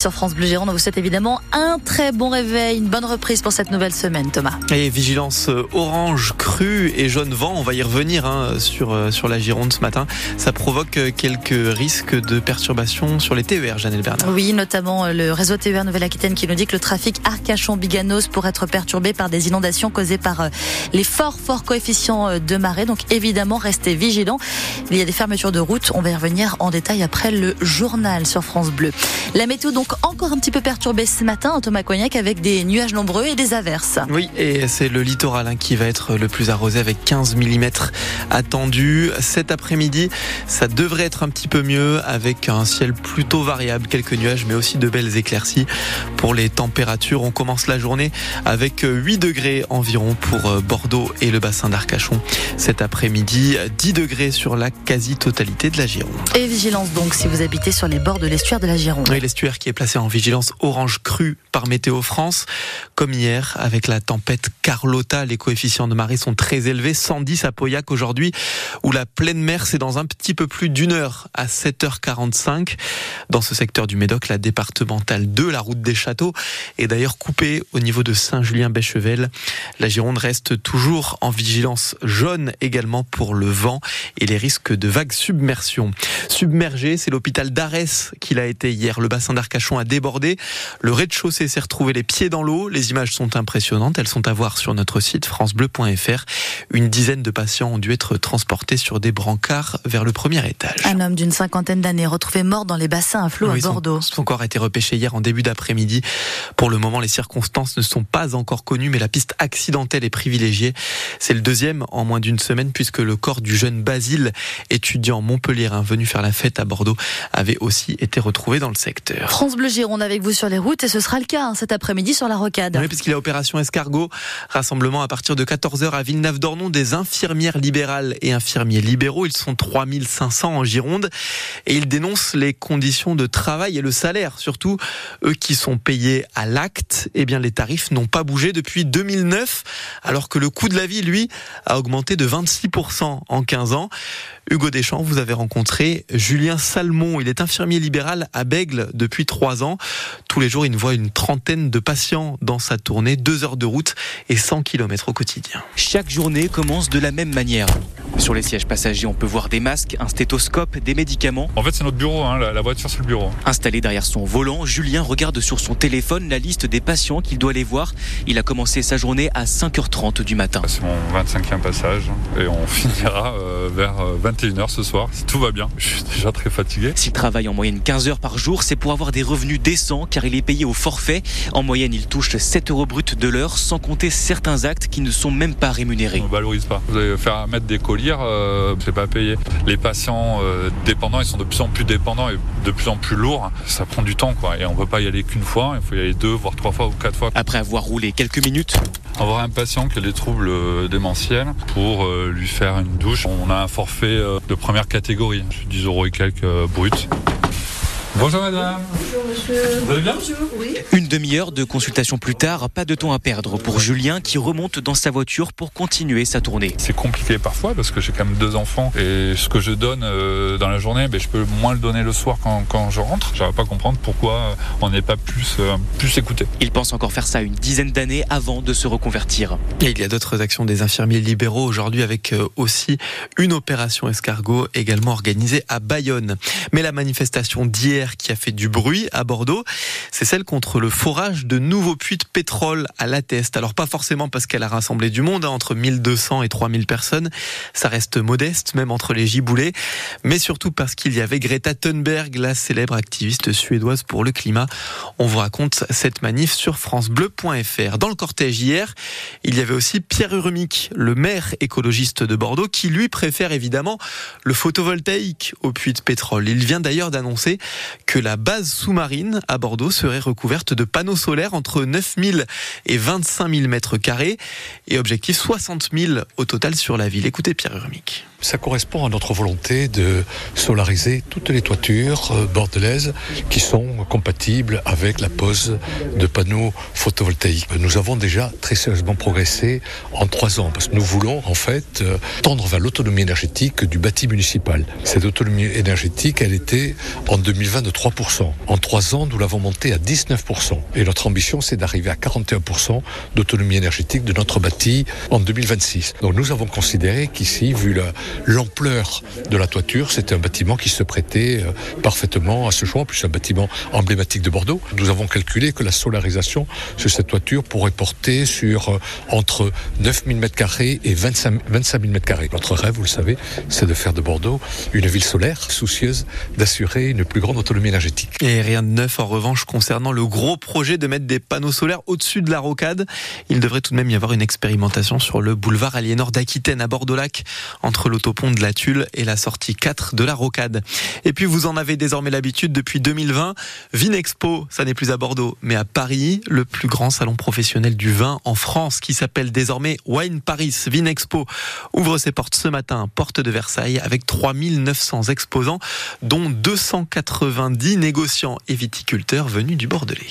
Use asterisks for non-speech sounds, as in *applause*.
Sur France Bleu Gironde, on vous souhaite évidemment un très bon réveil, une bonne reprise pour cette nouvelle semaine, Thomas. Et vigilance euh, orange, crue et jaune vent, on va y revenir hein, sur, euh, sur la Gironde ce matin. Ça provoque euh, quelques risques de perturbations sur les TER, Janelle Bernard. Oui, notamment le réseau TER Nouvelle-Aquitaine qui nous dit que le trafic Arcachon-Biganos pourrait être perturbé par des inondations causées par les forts, forts coefficients de marée. Donc évidemment, restez vigilants. Il y a des fermetures de route, on va y revenir en détail après le journal sur France Bleu. La météo donc encore un petit peu perturbé ce matin, Thomas Cognac, avec des nuages nombreux et des averses. Oui, et c'est le littoral hein, qui va être le plus arrosé avec 15 mm attendus. Cet après-midi, ça devrait être un petit peu mieux avec un ciel plutôt variable, quelques nuages, mais aussi de belles éclaircies. Pour les températures, on commence la journée avec 8 degrés environ pour euh, Bordeaux et le bassin d'Arcachon. Cet après-midi, 10 degrés sur la quasi-totalité de la Gironde. Et vigilance donc si vous habitez sur les bords de l'estuaire de la Gironde. Oui, l'estuaire qui est placé en vigilance orange crue par Météo France. Comme hier, avec la tempête Carlotta, les coefficients de marée sont très élevés. 110 à Pauillac aujourd'hui, où la pleine mer, c'est dans un petit peu plus d'une heure, à 7h45. Dans ce secteur du Médoc, la départementale 2, la route des châteaux, est d'ailleurs coupée au niveau de Saint-Julien-Béchevel. La Gironde reste toujours en vigilance jaune également pour le vent et les risques de vagues submersion. Submergé, c'est l'hôpital d'Arès qu'il a été hier. Le bassin d'Arcachon a débordé. Le rez-de-chaussée s'est retrouvé les pieds dans l'eau. Les images sont impressionnantes. Elles sont à voir sur notre site francebleu.fr. Une dizaine de patients ont dû être transportés sur des brancards vers le premier étage. Un homme d'une cinquantaine d'années retrouvé mort dans les bassins à flot à Bordeaux. Son, corps a été repêché hier en début d'après-midi. Pour le moment, les circonstances ne sont pas encore connues, mais la piste accidentelle est privilégiée. C'est le deuxième en moins d'une semaine puisque le corps du jeune Basile, étudiant Montpellier, venu faire la fête à Bordeaux, avait aussi été retrouvé dans le secteur. Bleu Gironde avec vous sur les routes et ce sera le cas hein, cet après-midi sur la rocade. Oui, puisqu'il y a opération escargot, rassemblement à partir de 14h à Villeneuve-d'Ornon des infirmières libérales et infirmiers libéraux. Ils sont 3500 en Gironde et ils dénoncent les conditions de travail et le salaire, surtout eux qui sont payés à l'acte. Eh bien, les tarifs n'ont pas bougé depuis 2009, alors que le coût de la vie, lui, a augmenté de 26% en 15 ans. Hugo Deschamps, vous avez rencontré Julien Salmon. Il est infirmier libéral à Bègle depuis trois ans. Tous les jours, il voit une trentaine de patients dans sa tournée, deux heures de route et 100 km au quotidien. Chaque journée commence de la même manière. Sur les sièges passagers, on peut voir des masques, un stéthoscope, des médicaments. En fait, c'est notre bureau, hein, la, voiture, c'est le bureau. Installé derrière son volant, Julien regarde sur son téléphone la liste des patients qu'il doit aller voir. Il a commencé sa journée à 5h30 du matin. C'est mon 25e passage et on *laughs* finira euh, vers 21h euh, ce soir, si tout va bien. Je suis déjà très fatigué. S'il travaille en moyenne 15 heures par jour, c'est pour avoir des revenus décents car il est payé au forfait. En moyenne, il touche 7 euros bruts de l'heure sans compter certains actes qui ne sont même pas rémunérés. On ne valorise pas. Vous allez faire mettre des colliers euh, c'est pas payé. Les patients euh, dépendants, ils sont de plus en plus dépendants et de plus en plus lourds. Ça prend du temps, quoi. Et on peut pas y aller qu'une fois. Il faut y aller deux, voire trois fois ou quatre fois. Après avoir roulé quelques minutes, avoir un patient qui a des troubles euh, démentiels pour lui faire une douche. On a un forfait de première catégorie. 10 euros et quelques bruts. Bonjour madame. Bonjour monsieur. Vous allez bien Oui. Une demi-heure de consultation plus tard, pas de temps à perdre pour Julien qui remonte dans sa voiture pour continuer sa tournée. C'est compliqué parfois parce que j'ai quand même deux enfants et ce que je donne euh, dans la journée, ben, je peux moins le donner le soir quand, quand je rentre. J'arrive pas à comprendre pourquoi on n'est pas plus, euh, plus écouté. Il pense encore faire ça une dizaine d'années avant de se reconvertir. Et il y a d'autres actions des infirmiers libéraux aujourd'hui avec euh, aussi une opération escargot également organisée à Bayonne. Mais la manifestation d'hier qui a fait du bruit à Bordeaux, c'est celle contre le forage de nouveaux puits de pétrole à La Teste. Alors pas forcément parce qu'elle a rassemblé du monde, hein, entre 1200 et 3000 personnes, ça reste modeste même entre les giboulées, mais surtout parce qu'il y avait Greta Thunberg, la célèbre activiste suédoise pour le climat. On vous raconte cette manif sur francebleu.fr. Dans le cortège hier, il y avait aussi Pierre Urmic, le maire écologiste de Bordeaux, qui lui préfère évidemment le photovoltaïque au puits de pétrole. Il vient d'ailleurs d'annoncer que la base sous-marine à Bordeaux serait recouverte de panneaux solaires entre 9000 et 25 000 mètres carrés et objectif 60 000 au total sur la ville. Écoutez Pierre Urmic. Ça correspond à notre volonté de solariser toutes les toitures euh, bordelaises qui sont compatibles avec la pose de panneaux photovoltaïques. Nous avons déjà très sérieusement progressé en trois ans parce que nous voulons en fait euh, tendre vers l'autonomie énergétique du bâti municipal. Cette autonomie énergétique, elle était en 2020 de 3%. En trois ans, nous l'avons montée à 19%. Et notre ambition, c'est d'arriver à 41% d'autonomie énergétique de notre bâti en 2026. Donc nous avons considéré qu'ici, vu l'ampleur de la toiture, c'était un bâtiment qui se prêtait euh, parfaitement à ce choix, plus un bâtiment emblématique de Bordeaux. Nous avons calculé que la solarisation sur cette toiture pourrait porter sur euh, entre 9000 m2 et 25, 25 000 m2. Notre rêve, vous le savez, c'est de faire de Bordeaux une ville solaire soucieuse d'assurer une plus grande autonomie énergétique. Et rien de neuf en revanche concernant le gros projet de mettre des panneaux solaires au-dessus de la rocade. Il devrait tout de même y avoir une expérimentation sur le boulevard Aliénor d'Aquitaine à Bordeaux-Lac, entre l'autopont de la Tulle et la sortie 4 de la rocade. Et puis vous en avez désormais l'habitude depuis 2020. Vinexpo, ça n'est plus à Bordeaux, mais à Paris, le plus grand salon professionnel du vin en France, qui s'appelle désormais Wine Paris. Vinexpo ouvre ses portes ce matin, porte de Versailles, avec 3900 exposants, dont 290 négociants et viticulteurs venus du Bordelais.